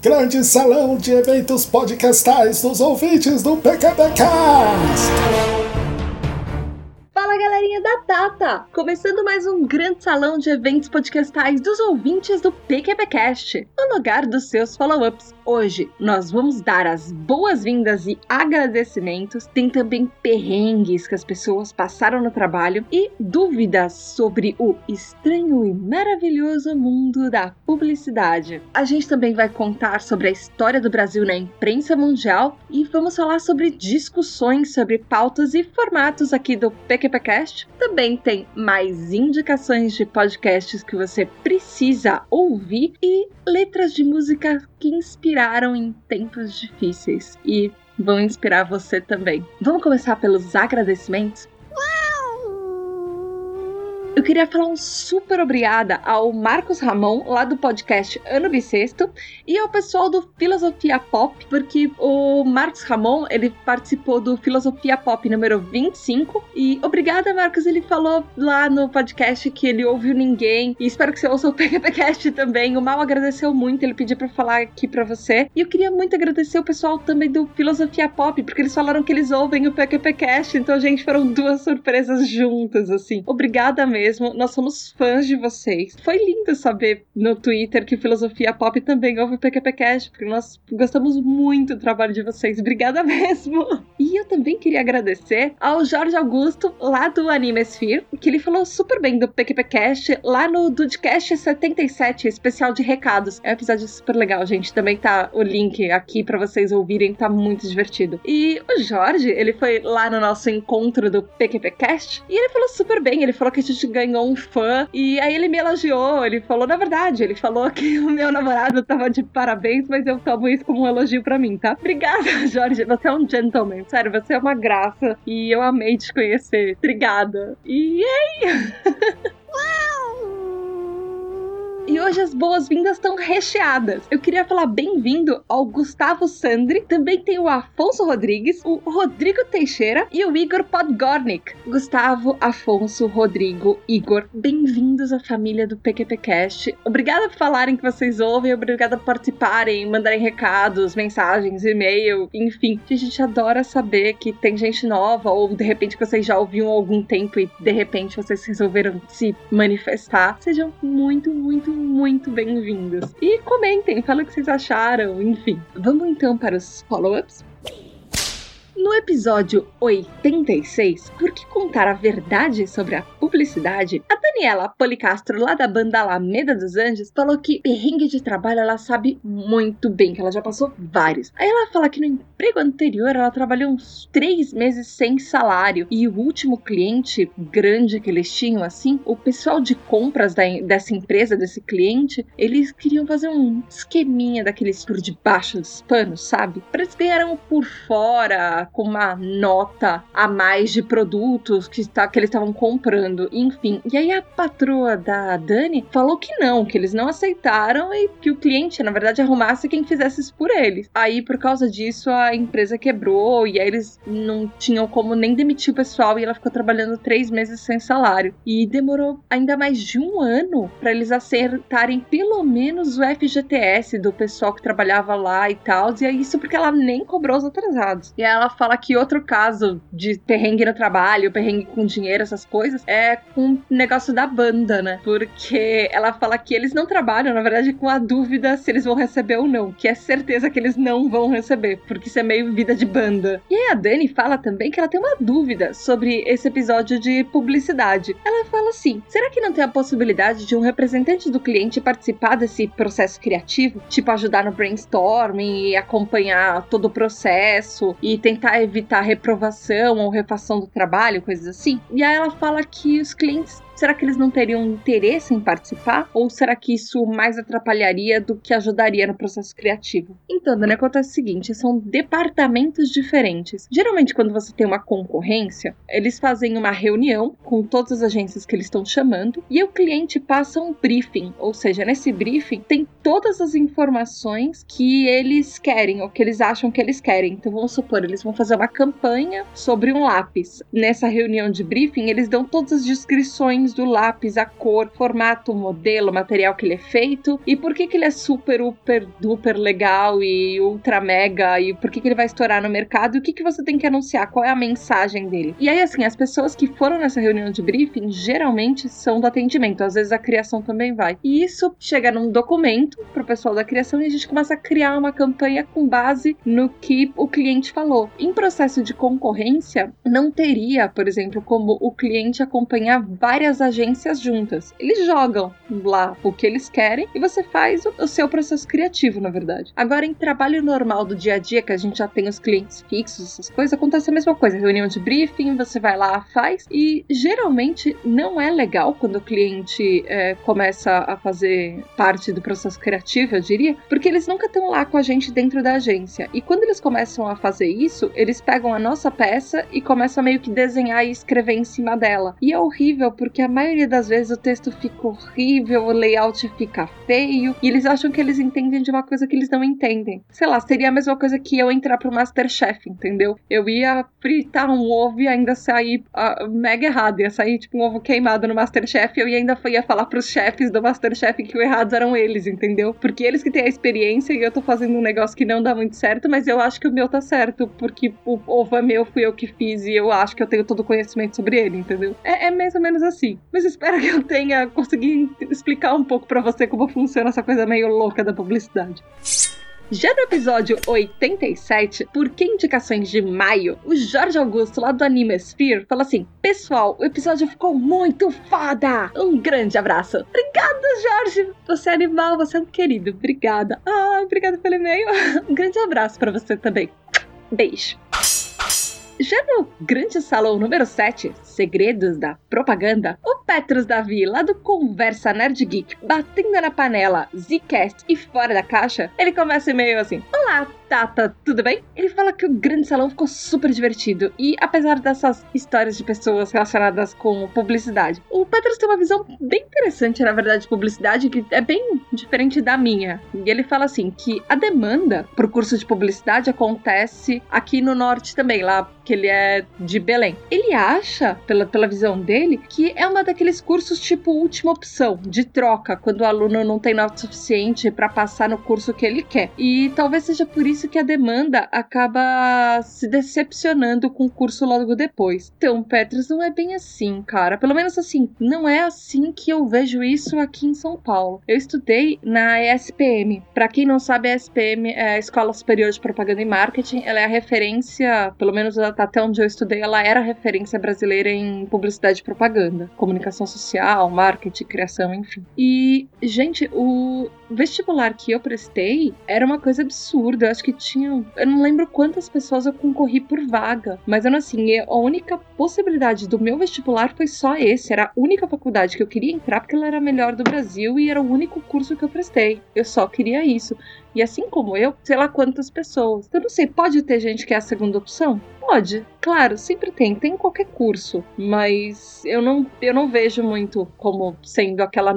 Grande salão de eventos podcastais dos ouvintes do PQPcast! Tata! Começando mais um grande salão de eventos podcastais dos ouvintes do PQPcast, o lugar dos seus follow-ups. Hoje nós vamos dar as boas-vindas e agradecimentos. Tem também perrengues que as pessoas passaram no trabalho e dúvidas sobre o estranho e maravilhoso mundo da publicidade. A gente também vai contar sobre a história do Brasil na imprensa mundial e vamos falar sobre discussões sobre pautas e formatos aqui do PQPcast. Também tem mais indicações de podcasts que você precisa ouvir e letras de música que inspiraram em tempos difíceis e vão inspirar você também. Vamos começar pelos agradecimentos? Eu queria falar um super obrigada ao Marcos Ramon, lá do podcast Ano Bissexto, e ao pessoal do Filosofia Pop, porque o Marcos Ramon, ele participou do Filosofia Pop número 25, e obrigada, Marcos, ele falou lá no podcast que ele ouviu ninguém, e espero que você ouça o PQPcast também. O Mal agradeceu muito, ele pediu para falar aqui para você, e eu queria muito agradecer o pessoal também do Filosofia Pop, porque eles falaram que eles ouvem o PQPcast, então, gente, foram duas surpresas juntas, assim. Obrigada mesmo mesmo. Nós somos fãs de vocês. Foi lindo saber no Twitter que Filosofia Pop também ouve o PQPcast, porque nós gostamos muito do trabalho de vocês. Obrigada mesmo! E eu também queria agradecer ao Jorge Augusto, lá do Anime Sphere, que ele falou super bem do PQPcast lá no Dudecast 77, especial de recados. É um episódio super legal, gente. Também tá o link aqui para vocês ouvirem, tá muito divertido. E o Jorge, ele foi lá no nosso encontro do PQPcast e ele falou super bem. Ele falou que a gente ganhou um fã. E aí ele me elogiou. Ele falou, na verdade, ele falou que o meu namorado tava de parabéns, mas eu tomo isso como um elogio para mim, tá? Obrigada, Jorge. Você é um gentleman. Sério, você é uma graça. E eu amei te conhecer. Obrigada. E aí? E hoje as boas-vindas estão recheadas. Eu queria falar bem-vindo ao Gustavo Sandri, também tem o Afonso Rodrigues, o Rodrigo Teixeira e o Igor Podgornik. Gustavo, Afonso, Rodrigo, Igor, bem-vindos à família do PQPcast. Obrigada por falarem que vocês ouvem, obrigada por participarem, mandarem recados, mensagens, e-mail, enfim. A gente adora saber que tem gente nova ou de repente que vocês já ouviram há algum tempo e de repente vocês resolveram se manifestar. Sejam muito, muito, muito bem-vindos. E comentem, falem o que vocês acharam, enfim. Vamos então para os follow-ups? No episódio 86, Por que contar a verdade sobre a publicidade? A Daniela Policastro, lá da banda Alameda dos Anjos, falou que perrengue de trabalho ela sabe muito bem, que ela já passou vários. Aí ela fala que no emprego anterior ela trabalhou uns três meses sem salário e o último cliente grande que eles tinham, assim, o pessoal de compras da, dessa empresa, desse cliente, eles queriam fazer um esqueminha daqueles por debaixo dos panos, sabe? Para eles ganharam por fora com uma nota a mais de produtos que, está, que eles estavam comprando, enfim. E aí a patroa da Dani falou que não, que eles não aceitaram e que o cliente, na verdade, arrumasse quem fizesse isso por eles. Aí, por causa disso, a empresa quebrou e aí eles não tinham como nem demitir o pessoal e ela ficou trabalhando três meses sem salário. E demorou ainda mais de um ano para eles acertarem pelo menos o FGTS do pessoal que trabalhava lá e tal. E é isso porque ela nem cobrou os atrasados. E ela fala que outro caso de perrengue no trabalho, perrengue com dinheiro, essas coisas, é com o negócio da banda, né? Porque ela fala que eles não trabalham, na verdade, com a dúvida se eles vão receber ou não, que é certeza que eles não vão receber, porque isso é meio vida de banda. E aí a Dani fala também que ela tem uma dúvida sobre esse episódio de publicidade. Ela fala assim: será que não tem a possibilidade de um representante do cliente participar desse processo criativo? Tipo, ajudar no brainstorming e acompanhar todo o processo e tentar tentar evitar reprovação ou refação do trabalho, coisas assim. E aí ela fala que os clientes Será que eles não teriam interesse em participar? Ou será que isso mais atrapalharia do que ajudaria no processo criativo? Então, Dani, acontece o seguinte: são departamentos diferentes. Geralmente, quando você tem uma concorrência, eles fazem uma reunião com todas as agências que eles estão chamando e o cliente passa um briefing. Ou seja, nesse briefing tem todas as informações que eles querem ou que eles acham que eles querem. Então, vamos supor, eles vão fazer uma campanha sobre um lápis. Nessa reunião de briefing, eles dão todas as descrições do lápis, a cor, formato, modelo, material que ele é feito e por que, que ele é super, super, duper legal e ultra mega e por que, que ele vai estourar no mercado e o que, que você tem que anunciar, qual é a mensagem dele. E aí, assim, as pessoas que foram nessa reunião de briefing geralmente são do atendimento, às vezes a criação também vai. E isso chega num documento pro pessoal da criação e a gente começa a criar uma campanha com base no que o cliente falou. Em processo de concorrência, não teria, por exemplo, como o cliente acompanhar várias agências juntas. Eles jogam lá o que eles querem e você faz o, seu processo criativo, na verdade. Agora, em trabalho normal do dia a dia, que a gente já tem os clientes fixos, essas coisas, acontece a mesma coisa. Reunião de briefing, você vai lá, faz, e geralmente não é legal quando o cliente é, começa a fazer parte do processo criativo, eu diria, porque eles nunca estão lá com a gente dentro da agência. E quando eles começam a fazer isso, eles pegam a nossa peça e começam a meio que desenhar e escrever em cima dela. E é horrível porque a maioria das vezes o texto fica horrível, o layout fica feio, e eles acham que eles entendem de uma coisa que eles não entendem. Sei lá, seria a mesma coisa que eu entrar pro Masterchef, entendeu? Eu ia fritar um ovo e ainda sair uh, mega errado, ia sair tipo um ovo queimado no Masterchef eu ainda ia falar pros chefes do Masterchef que o errados eram eles, entendeu? Porque eles que têm a experiência e eu tô fazendo um negócio que não dá muito certo, mas eu acho que o meu tá certo, porque o ovo é meu, fui eu que fiz e eu acho que eu tenho todo o conhecimento sobre ele, entendeu? É, é mais ou menos assim. Mas espero que eu tenha conseguido explicar um pouco para você como funciona essa coisa meio louca da publicidade. Já no episódio 87, por que indicações de maio, o Jorge Augusto, lá do Anime Sphere, fala assim: Pessoal, o episódio ficou muito foda! Um grande abraço. Obrigada, Jorge! Você é animal, você é um querido. Obrigada. Ah, obrigada pelo e-mail. Um grande abraço para você também. Beijo. Já no grande salão número 7, Segredos da Propaganda, o Petros Davi, lá do Conversa Nerd Geek, batendo na panela, Zcast e fora da caixa, ele começa meio assim: Olá, Tata, tudo bem? Ele fala que o grande salão ficou super divertido e, apesar dessas histórias de pessoas relacionadas com publicidade, o Petros tem uma visão bem interessante, na verdade, de publicidade, que é bem diferente da minha. E ele fala assim: que a demanda pro curso de publicidade acontece aqui no norte também, lá que ele é de Belém. Ele acha, pela, pela visão dele, que é uma daqueles cursos tipo última opção, de troca, quando o aluno não tem nota suficiente para passar no curso que ele quer. E talvez seja por isso que a demanda acaba se decepcionando com o curso logo depois. Então, Petros, não é bem assim, cara. Pelo menos assim, não é assim que eu vejo isso aqui em São Paulo. Eu estudei na ESPM. Para quem não sabe, a ESPM é a Escola Superior de Propaganda e Marketing. Ela é a referência, pelo menos até onde eu estudei, ela era referência brasileira em publicidade e propaganda, comunicação social, marketing, criação, enfim. E, gente, o vestibular que eu prestei era uma coisa absurda. Eu acho que tinha. Eu não lembro quantas pessoas eu concorri por vaga. Mas, assim, a única possibilidade do meu vestibular foi só esse. Era a única faculdade que eu queria entrar porque ela era a melhor do Brasil e era o único curso que eu prestei. Eu só queria isso. E assim como eu, sei lá quantas pessoas. Eu não sei, pode ter gente que é a segunda opção? Pode, claro, sempre tem, tem em qualquer curso, mas eu não, eu não vejo muito como sendo aquela,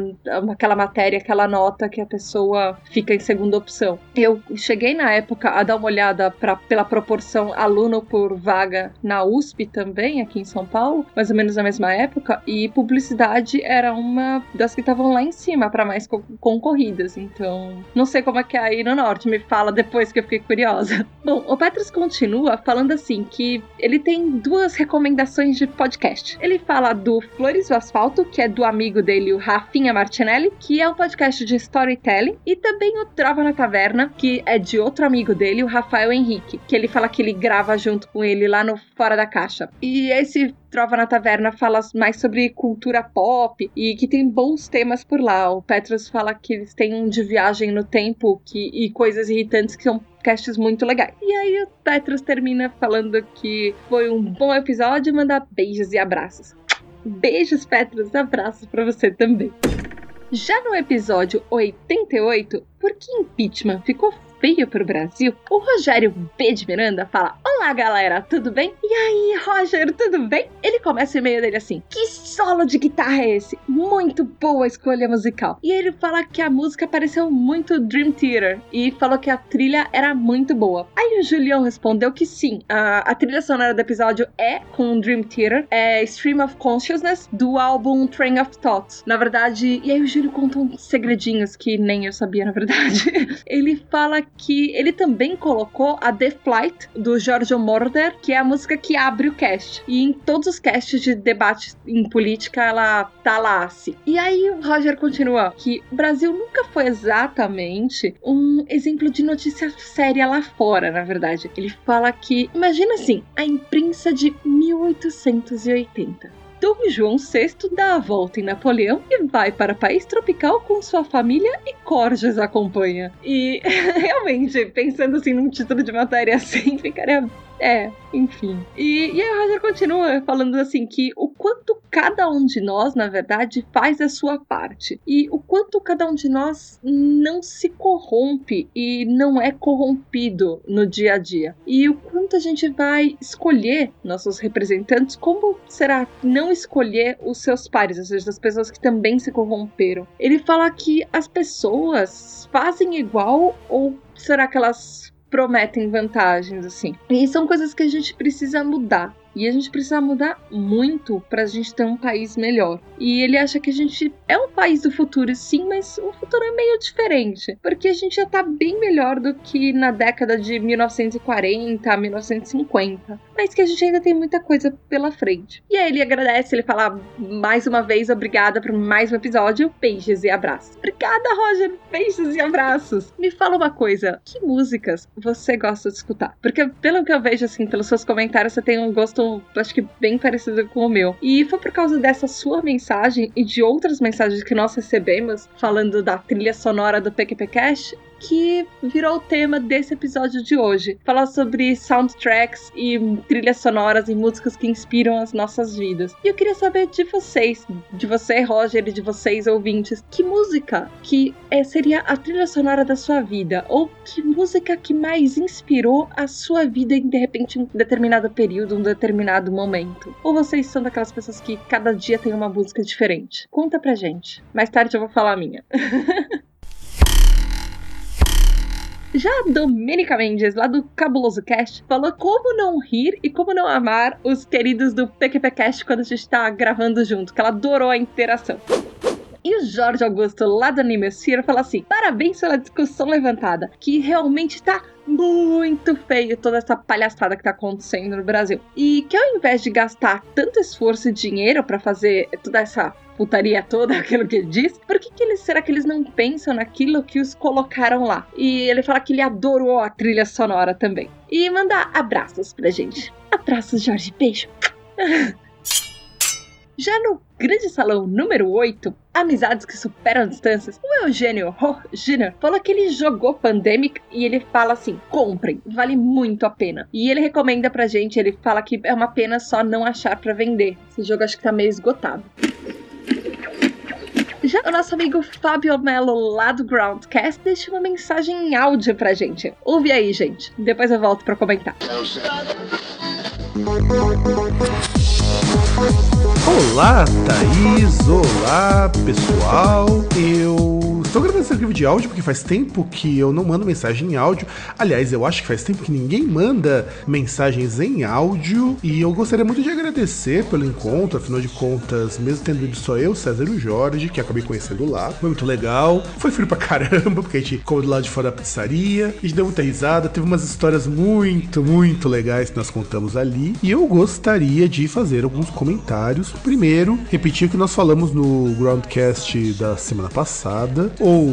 aquela matéria, aquela nota que a pessoa fica em segunda opção. Eu cheguei na época a dar uma olhada pra, pela proporção aluno por vaga na USP também, aqui em São Paulo, mais ou menos na mesma época, e publicidade era uma das que estavam lá em cima para mais co concorridas, então não sei como é que é aí no norte, me fala depois que eu fiquei curiosa. Bom, o Petros continua falando assim que ele tem duas recomendações de podcast. Ele fala do Flores do Asfalto, que é do amigo dele, o Rafinha Martinelli, que é um podcast de storytelling, e também o Trova na Taverna, que é de outro amigo dele, o Rafael Henrique, que ele fala que ele grava junto com ele lá no Fora da Caixa. E esse Trova na Taverna fala mais sobre cultura pop e que tem bons temas por lá. O Petros fala que eles têm um de viagem no tempo que, e coisas irritantes que são podcasts muito legais. E aí o Petros termina falando que foi um bom episódio e manda beijos e abraços. Beijos, Petros, abraços para você também. Já no episódio 88, por que impeachment ficou veio pro Brasil, o Rogério B. de Miranda fala: Olá galera, tudo bem? E aí, Roger, tudo bem? Ele começa o e-mail dele assim: Que solo de guitarra é esse? Muito boa escolha musical. E ele fala que a música pareceu muito Dream Theater e falou que a trilha era muito boa. Aí o Julião respondeu que sim, a, a trilha sonora do episódio é com Dream Theater, é Stream of Consciousness do álbum Train of Thoughts. Na verdade, e aí o Júlio contou uns segredinhos que nem eu sabia, na verdade. ele fala que ele também colocou a The Flight do Giorgio Moroder, que é a música que abre o cast. E em todos os casts de debate em política, ela tá lá assim. E aí o Roger continua que o Brasil nunca foi exatamente um exemplo de notícia séria lá fora, na verdade. Ele fala que, imagina assim, a imprensa de 1880. Dom João VI dá a volta em Napoleão e vai para país tropical com sua família e Corges acompanha. E realmente, pensando assim num título de matéria assim, ficaria é, enfim. E, e aí o Roger continua falando assim que o quanto cada um de nós, na verdade, faz a sua parte. E o quanto cada um de nós não se corrompe e não é corrompido no dia a dia. E o quanto a gente vai escolher nossos representantes, como será não escolher os seus pares, ou seja, as pessoas que também se corromperam. Ele fala que as pessoas fazem igual ou será que elas prometem vantagens, assim. E são coisas que a gente precisa mudar. E a gente precisa mudar muito para a gente ter um país melhor. E ele acha que a gente é um país do futuro, sim, mas o futuro é meio diferente. Porque a gente já tá bem melhor do que na década de 1940, 1950. Mas que a gente ainda tem muita coisa pela frente. E aí ele agradece, ele fala mais uma vez obrigada por mais um episódio. Beijos e abraços. Obrigada, Roger. Beijos e abraços. Me fala uma coisa: que músicas você gosta de escutar? Porque pelo que eu vejo, assim, pelos seus comentários, você tem um gosto acho que bem parecido com o meu. E foi por causa dessa sua mensagem e de outras mensagens que nós recebemos falando da trilha sonora do PQP Cash que virou o tema desse episódio de hoje. Falar sobre soundtracks e trilhas sonoras e músicas que inspiram as nossas vidas. E eu queria saber de vocês, de você, Roger, e de vocês, ouvintes, que música que é, seria a trilha sonora da sua vida? Ou que música que mais inspirou a sua vida em, de repente, um determinado período, um determinado momento? Ou vocês são daquelas pessoas que cada dia tem uma música diferente? Conta pra gente. Mais tarde eu vou falar a minha. Já a Domenica Mendes, lá do Cabuloso Cast, falou como não rir e como não amar os queridos do PQP Cast quando a gente tá gravando junto, que ela adorou a interação. E o Jorge Augusto, lá do Animesphere, fala assim: parabéns pela discussão levantada, que realmente tá muito feio toda essa palhaçada que tá acontecendo no Brasil. E que ao invés de gastar tanto esforço e dinheiro para fazer toda essa putaria toda, aquilo que ele diz, por que, que eles, será que eles não pensam naquilo que os colocaram lá? E ele fala que ele adorou a trilha sonora também. E manda abraços pra gente. Abraços, Jorge. Beijo. Já no grande salão número 8, Amizades que superam distâncias, o Eugênio Jr. falou que ele jogou Pandemic e ele fala assim: comprem, vale muito a pena. E ele recomenda pra gente, ele fala que é uma pena só não achar para vender. Esse jogo acho que tá meio esgotado. Já o nosso amigo Fábio Melo, lá do Groundcast, deixa uma mensagem em áudio pra gente. Ouve aí, gente. Depois eu volto pra comentar. Olá, Thaís! Olá, pessoal! Eu estou gravando esse arquivo de áudio porque faz tempo que eu não mando mensagem em áudio. Aliás, eu acho que faz tempo que ninguém manda mensagens em áudio. E eu gostaria muito de agradecer pelo encontro, afinal de contas, mesmo tendo ido só eu, César e o Jorge, que acabei conhecendo lá. Foi muito legal. Foi frio pra caramba, porque a gente ficou do lado de fora da pizzaria. A gente deu muita risada. Teve umas histórias muito, muito legais que nós contamos ali. E eu gostaria de fazer alguns comentários Primeiro, repetir o que nós falamos no Groundcast da semana passada, ou,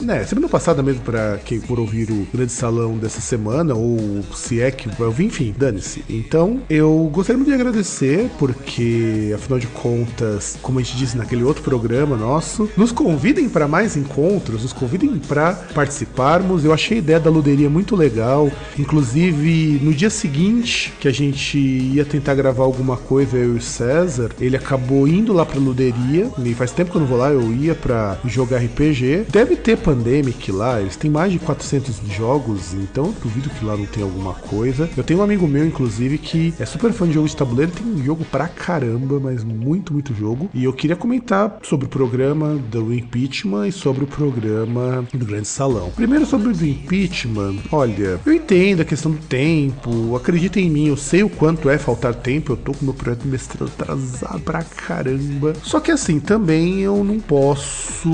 né, semana passada mesmo para quem for ouvir o grande salão dessa semana, ou se é que vai ouvir, enfim, dane-se. Então, eu gostaria muito de agradecer, porque, afinal de contas, como a gente disse naquele outro programa nosso, nos convidem para mais encontros, nos convidem para participarmos. Eu achei a ideia da luderia muito legal, inclusive no dia seguinte que a gente ia tentar gravar alguma coisa, eu e o César, ele acabou indo lá pra luderia. E faz tempo que eu não vou lá, eu ia pra jogar RPG. Deve ter Pandemic lá, eles têm mais de 400 jogos, então duvido que lá não tem alguma coisa. Eu tenho um amigo meu, inclusive, que é super fã de jogo de tabuleiro, tem jogo pra caramba, mas muito, muito jogo. E eu queria comentar sobre o programa do impeachment e sobre o programa do Grande Salão. Primeiro sobre o impeachment, olha, eu entendo a questão do tempo, acredita em mim, eu sei o quanto é faltar tempo, eu tô com meu projeto mestrado atrasado pra caramba. Só que assim, também eu não posso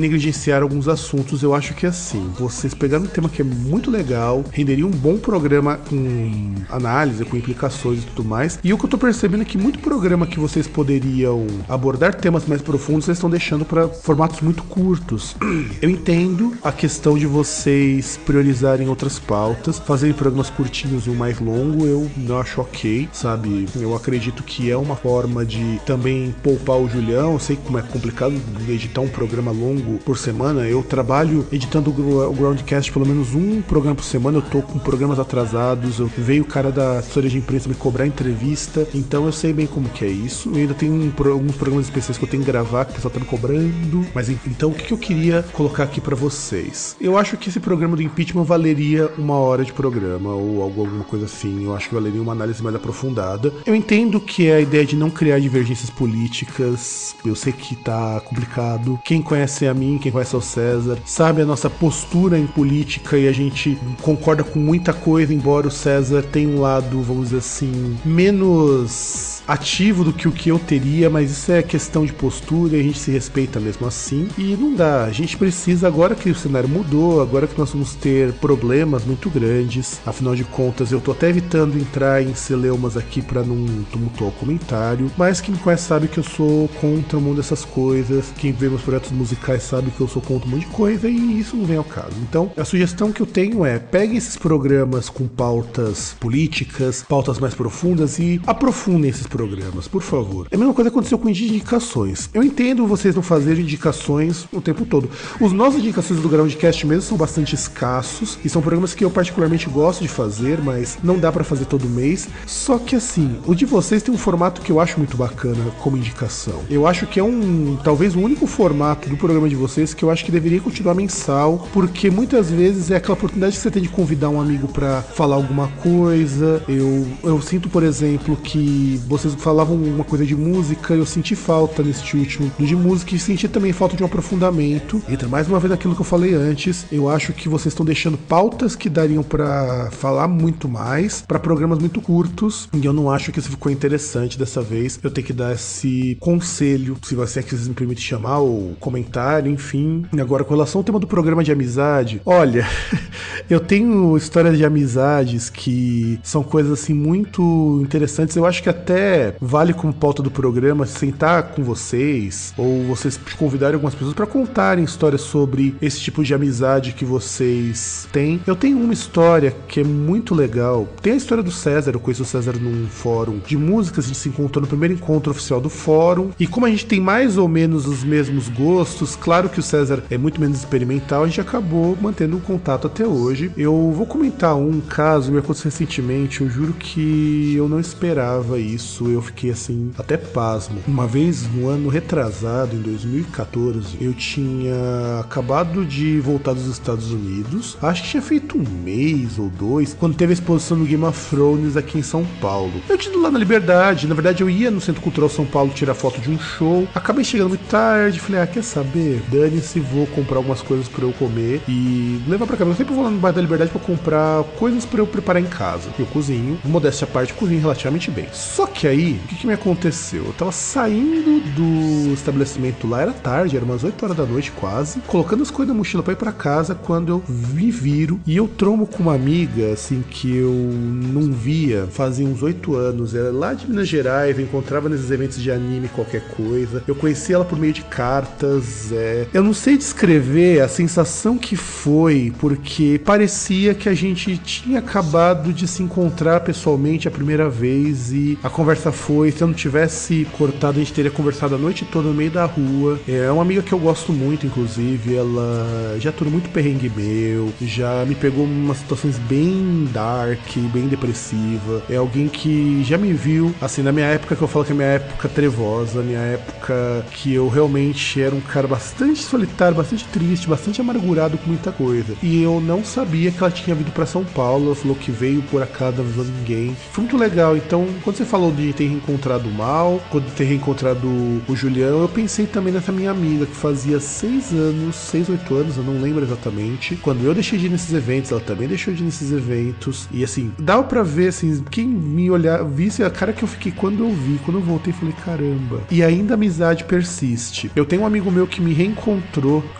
negligenciar alguns assuntos. Eu acho que assim, vocês pegaram um tema que é muito legal, renderia um bom programa com análise, com implicações e tudo mais. E o que eu tô percebendo é que muito programa que vocês poderiam abordar temas mais profundos, vocês estão deixando para formatos muito curtos. Eu entendo a questão de vocês priorizarem outras pautas, fazerem programas curtinhos e um mais longo, eu não acho ok, sabe? Eu acredito que é uma forma de também poupar o Julião. Eu sei como é complicado editar um programa longo por semana. Eu trabalho editando o Groundcast pelo menos um programa por semana. Eu tô com programas atrasados. Eu veio o cara da assessoria de imprensa me cobrar entrevista. Então eu sei bem como que é isso. Eu ainda um, alguns programas especiais que eu tenho que gravar, que o pessoal tá me cobrando. Mas então o que, que eu queria colocar aqui para vocês? Eu acho que esse programa do impeachment valeria uma hora de programa ou alguma coisa assim. Eu acho que valeria uma análise mais aprofundada. Eu entendo que é a ideia de não criar divergências políticas. Eu sei que tá complicado. Quem conhece a mim, quem conhece o César, sabe a nossa postura em política e a gente concorda com muita coisa, embora o César tenha um lado, vamos dizer assim, menos ativo do que o que eu teria, mas isso é questão de postura e a gente se respeita mesmo assim. E não dá, a gente precisa, agora que o cenário mudou, agora que nós vamos ter problemas muito grandes, afinal de contas, eu tô até evitando entrar em celeumas aqui para não tumultuar o comentário, mas quem me conhece sabe que eu sou contra um monte dessas coisas, quem vê meus projetos musicais sabe que eu sou contra um monte de coisa e isso não vem ao caso. Então, a sugestão que eu tenho é, peguem esses programas com pautas políticas, pautas mais profundas e aprofundem esses programas por favor. É a mesma coisa que aconteceu com indicações. Eu entendo vocês não fazerem indicações o tempo todo. Os nossos indicações do Groundcast mesmo são bastante escassos e são programas que eu particularmente gosto de fazer, mas não dá para fazer todo mês. Só que assim, o de vocês tem um formato que eu acho muito bacana como indicação. Eu acho que é um, talvez o único formato do programa de vocês que eu acho que deveria continuar mensal, porque muitas vezes é aquela oportunidade que você tem de convidar um amigo para falar alguma coisa. Eu, eu sinto, por exemplo, que vocês falavam uma coisa de música, eu senti falta neste último de música e senti também falta de um aprofundamento. Entra mais uma vez naquilo que eu falei antes. Eu acho que vocês estão deixando pautas que dariam para falar muito mais para programas muito curtos. E eu não acho que isso ficou interessante dessa vez. Eu tenho que dar esse conselho, se você é que vocês me permitem chamar, ou comentário, enfim. E agora, com relação ao tema do programa de amizade, olha, eu tenho histórias de amizades que são coisas assim muito interessantes. Eu acho que até vale como pauta do programa sentar com vocês ou vocês convidarem algumas pessoas para contarem histórias sobre esse tipo de amizade que vocês têm. Eu tenho uma história que é muito legal. Tem a história do César, eu conheço o César num fórum de músicas, a gente se encontrou no primeiro encontro oficial do fórum. E como a gente tem mais ou menos os mesmos gostos, claro que o César é muito menos experimental, a gente acabou mantendo um contato até hoje. Eu vou comentar um caso me aconteceu recentemente, eu juro que eu não esperava isso eu fiquei assim, até pasmo. Uma vez, no ano retrasado, em 2014, eu tinha acabado de voltar dos Estados Unidos. Acho que tinha feito um mês ou dois, quando teve a exposição do Game of Thrones aqui em São Paulo. Eu tinha ido lá na Liberdade, na verdade eu ia no Centro Cultural São Paulo tirar foto de um show. Acabei chegando muito tarde, falei, ah, quer saber? Dane-se, vou comprar algumas coisas para eu comer e levar para casa. Eu sempre vou lá no bairro da Liberdade para comprar coisas para eu preparar em casa. Eu cozinho, modéstia à parte, cozinho relativamente bem. Só que aí o que, que, me aconteceu? Eu tava saindo do estabelecimento lá, era tarde, era umas 8 horas da noite quase, colocando as coisas na mochila pra ir pra casa quando eu me viro e eu trombo com uma amiga, assim, que eu não via fazia uns 8 anos. Era lá de Minas Gerais, eu encontrava nesses eventos de anime qualquer coisa. Eu conheci ela por meio de cartas. É... Eu não sei descrever a sensação que foi, porque parecia que a gente tinha acabado de se encontrar pessoalmente a primeira vez e a conversa foi. Se eu não tivesse cortado, a gente teria conversado a noite toda no meio da rua. É uma amiga que eu gosto muito, inclusive. Ela já tornou muito perrengue meu, já me pegou umas situações bem dark, bem depressiva. É alguém que já me viu, assim, na minha época que eu falo que é minha época trevosa, minha época que eu realmente era um cara bastante bastante solitário, bastante triste, bastante amargurado com muita coisa. E eu não sabia que ela tinha vindo para São Paulo. Ela falou que veio por acaso, não avisou ninguém. Foi muito legal. Então, quando você falou de ter reencontrado o Mal, quando ter reencontrado o Julião, eu pensei também nessa minha amiga que fazia seis anos, seis, oito anos, eu não lembro exatamente. Quando eu deixei de ir nesses eventos, ela também deixou de ir nesses eventos. E assim, dava pra ver, assim, quem me olhar, visse a cara que eu fiquei quando eu vi, quando eu voltei, falei, caramba. E ainda a amizade persiste. Eu tenho um amigo meu que me reencontrou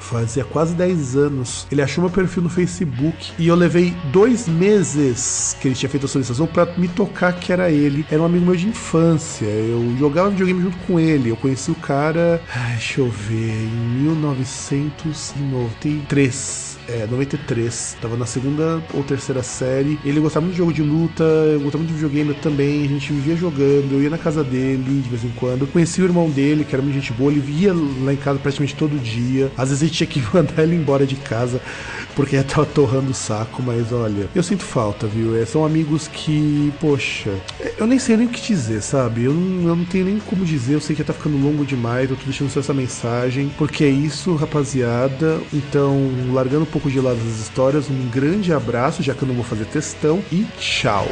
fazia quase 10 anos. Ele achou meu perfil no Facebook e eu levei dois meses que ele tinha feito a solicitação para me tocar que era ele. Era um amigo meu de infância. Eu jogava videogame junto com ele. Eu conheci o cara, ai, deixa eu ver, em 1993 é, 93. Tava na segunda ou terceira série. Ele gostava muito de jogo de luta, eu gostava muito de videogame também. A gente vivia jogando, eu ia na casa dele de vez em quando. Conheci o irmão dele, que era muito gente boa, ele via lá em casa praticamente todo dia. Às vezes a gente tinha que mandar ele embora de casa porque já tava torrando o saco, mas olha, eu sinto falta, viu? É, são amigos que, poxa, eu nem sei nem o que dizer, sabe? Eu não, eu não tenho nem como dizer, eu sei que tá ficando longo demais, eu tô deixando só essa mensagem, porque é isso, rapaziada. Então, largando um pouco de lado as histórias, um grande abraço, já que eu não vou fazer testão, e tchau.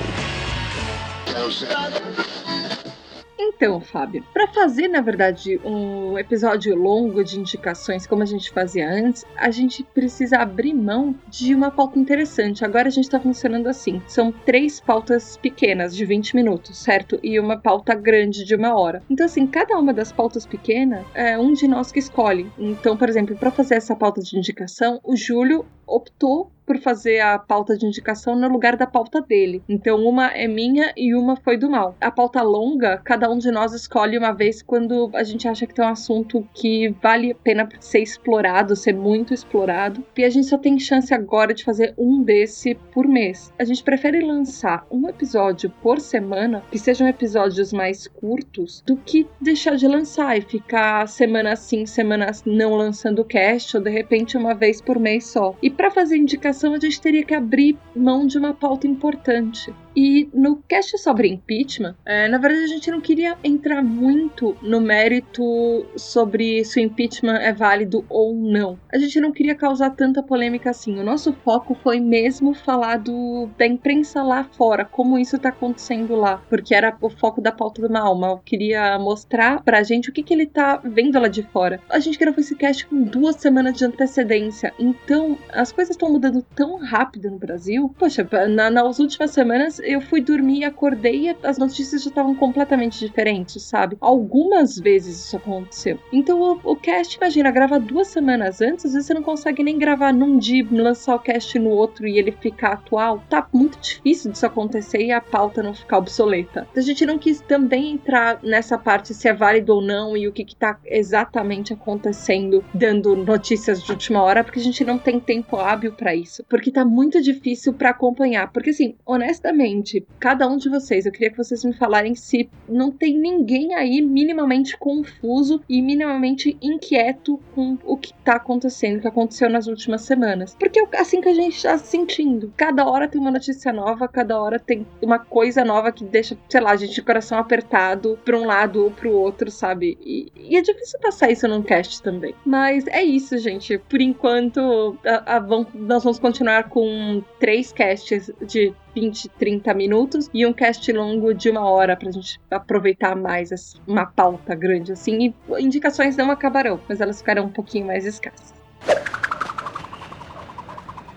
Então, Fábio, para fazer, na verdade, um episódio longo de indicações, como a gente fazia antes, a gente precisa abrir mão de uma pauta interessante. Agora a gente está funcionando assim: são três pautas pequenas de 20 minutos, certo? E uma pauta grande de uma hora. Então, assim, cada uma das pautas pequenas é um de nós que escolhe. Então, por exemplo, para fazer essa pauta de indicação, o Júlio optou por fazer a pauta de indicação no lugar da pauta dele. Então, uma é minha e uma foi do mal. A pauta longa, cada um de nós escolhe uma vez quando a gente acha que tem um assunto que vale a pena ser explorado, ser muito explorado. E a gente só tem chance agora de fazer um desse por mês. A gente prefere lançar um episódio por semana, que sejam episódios mais curtos, do que deixar de lançar e ficar semana sim, semana não lançando cast, ou de repente uma vez por mês só. E para fazer indicação, a gente teria que abrir mão de uma pauta importante. E no cast sobre impeachment, é, na verdade a gente não queria entrar muito no mérito sobre se o impeachment é válido ou não. A gente não queria causar tanta polêmica assim. O nosso foco foi mesmo falar do, da imprensa lá fora, como isso tá acontecendo lá, porque era o foco da pauta do mal. Mal queria mostrar pra gente o que, que ele tá vendo lá de fora. A gente gravou esse cast com duas semanas de antecedência, então as coisas estão mudando tão rápido no Brasil. Poxa, na, nas últimas semanas eu fui dormir acordei e as notícias já estavam completamente diferentes, sabe? Algumas vezes isso aconteceu. Então o, o cast, imagina, grava duas semanas antes, às vezes você não consegue nem gravar num dia, lançar o cast no outro e ele ficar atual. Tá muito difícil disso acontecer e a pauta não ficar obsoleta. A gente não quis também entrar nessa parte se é válido ou não e o que, que tá exatamente acontecendo, dando notícias de última hora, porque a gente não tem tempo hábil para isso. Porque tá muito difícil para acompanhar. Porque assim, honestamente, seguinte: cada um de vocês, eu queria que vocês me falarem se não tem ninguém aí minimamente confuso e minimamente inquieto com o que tá acontecendo, o que aconteceu nas últimas semanas. Porque é assim que a gente tá sentindo. Cada hora tem uma notícia nova, cada hora tem uma coisa nova que deixa, sei lá, a gente de coração apertado pra um lado ou pro outro, sabe? E, e é difícil passar isso num cast também. Mas é isso, gente. Por enquanto, a, a, vamos, nós vamos continuar com três casts de 20, 30 minutos e um cast longo de uma hora pra gente aproveitar mais uma pauta grande assim. E indicações não acabarão, mas elas ficarão um pouquinho mais escassas.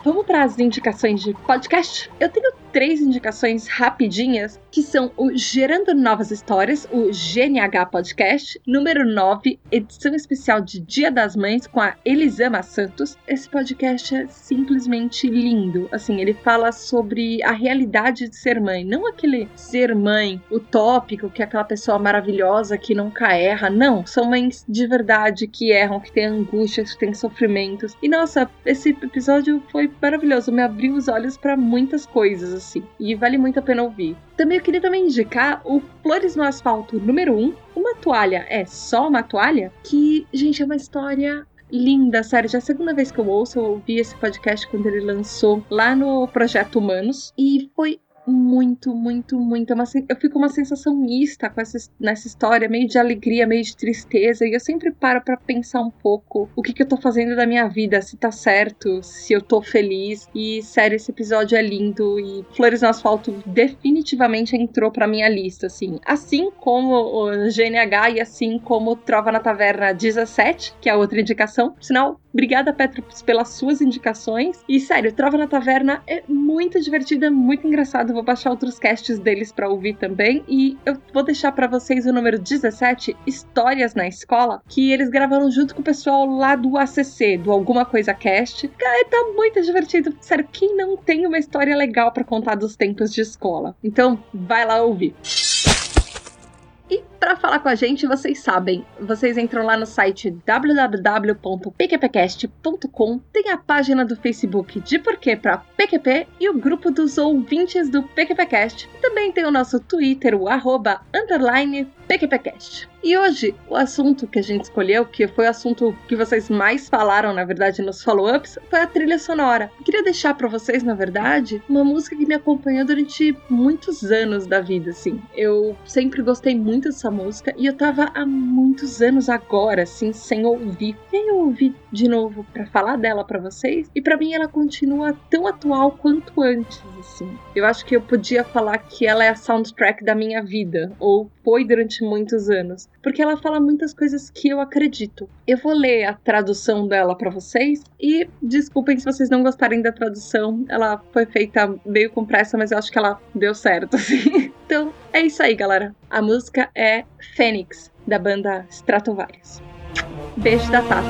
Vamos para as indicações de podcast? Eu tenho três indicações rapidinhas, que são o Gerando Novas Histórias, o GNH Podcast, número 9, edição especial de Dia das Mães, com a Elisama Santos. Esse podcast é simplesmente lindo. Assim, ele fala sobre a realidade de ser mãe, não aquele ser mãe utópico, que é aquela pessoa maravilhosa que nunca erra. Não, são mães de verdade que erram, que têm angústias, que têm sofrimentos. E nossa, esse episódio foi maravilhoso, me abriu os olhos para muitas coisas assim. E vale muito a pena ouvir. Também eu queria também indicar o Flores no Asfalto número 1. Uma toalha é só uma toalha? Que, gente, é uma história linda, sério. Já é a segunda vez que eu ouço, eu ouvi esse podcast quando ele lançou lá no Projeto Humanos. E foi muito, muito, muito. É eu fico uma sensação mista com essa, nessa história, meio de alegria, meio de tristeza. E eu sempre paro para pensar um pouco o que, que eu tô fazendo da minha vida, se tá certo, se eu tô feliz. E sério, esse episódio é lindo. E Flores no Asfalto definitivamente entrou pra minha lista, assim. Assim como o GNH e assim como Trova na Taverna 17, que é a outra indicação. Sinal, obrigada, Petros, pelas suas indicações. E sério, Trova na Taverna é muito divertida, muito engraçado. Vou baixar outros casts deles para ouvir também. E eu vou deixar para vocês o número 17, Histórias na Escola, que eles gravaram junto com o pessoal lá do ACC, do Alguma Coisa Cast. Cara, tá muito divertido. Sério, quem não tem uma história legal para contar dos tempos de escola? Então, vai lá ouvir. E para falar com a gente, vocês sabem, vocês entram lá no site www.pqpcast.com, tem a página do Facebook de Porquê para PQP e o grupo dos ouvintes do PQPcast. Também tem o nosso Twitter, o arroba, underline PQPcast. E hoje, o assunto que a gente escolheu, que foi o assunto que vocês mais falaram, na verdade, nos follow-ups, foi a trilha sonora. Eu queria deixar para vocês, na verdade, uma música que me acompanhou durante muitos anos da vida, assim. Eu sempre gostei muito dessa música e eu tava há muitos anos agora, assim, sem ouvir. Aí eu ouvi de novo para falar dela para vocês e para mim ela continua tão atual quanto antes, assim. Eu acho que eu podia falar que ela é a soundtrack da minha vida, ou foi durante muitos anos porque ela fala muitas coisas que eu acredito. Eu vou ler a tradução dela para vocês e desculpem se vocês não gostarem da tradução, ela foi feita meio com pressa, mas eu acho que ela deu certo, assim. Então, é isso aí, galera. A música é Fênix, da banda Stratovarius. Beijo da Tata.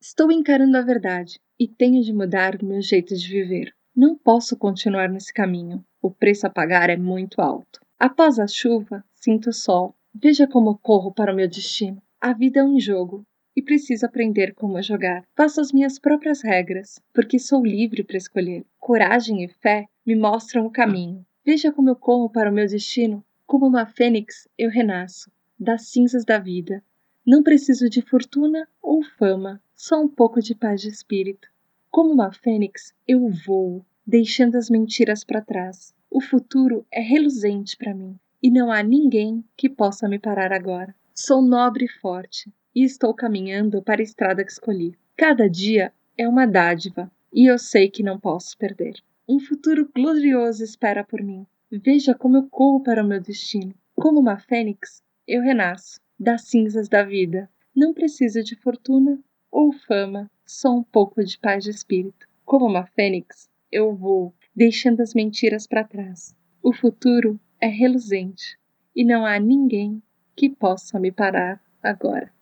Estou encarando a verdade e tenho de mudar o meu jeito de viver. Não posso continuar nesse caminho. O preço a pagar é muito alto. Após a chuva, sinto o sol. Veja como corro para o meu destino. A vida é um jogo e preciso aprender como jogar. Faço as minhas próprias regras, porque sou livre para escolher. Coragem e fé me mostram o caminho. Veja como eu corro para o meu destino. Como uma fênix, eu renasço das cinzas da vida. Não preciso de fortuna ou fama, só um pouco de paz de espírito. Como uma fênix, eu voo, deixando as mentiras para trás. O futuro é reluzente para mim e não há ninguém que possa me parar agora. Sou nobre e forte e estou caminhando para a estrada que escolhi. Cada dia é uma dádiva e eu sei que não posso perder. Um futuro glorioso espera por mim. Veja como eu corro para o meu destino. Como uma fênix, eu renasço das cinzas da vida. Não preciso de fortuna ou fama só um pouco de paz de espírito. Como uma fênix, eu vou, deixando as mentiras para trás. O futuro é reluzente e não há ninguém que possa me parar agora.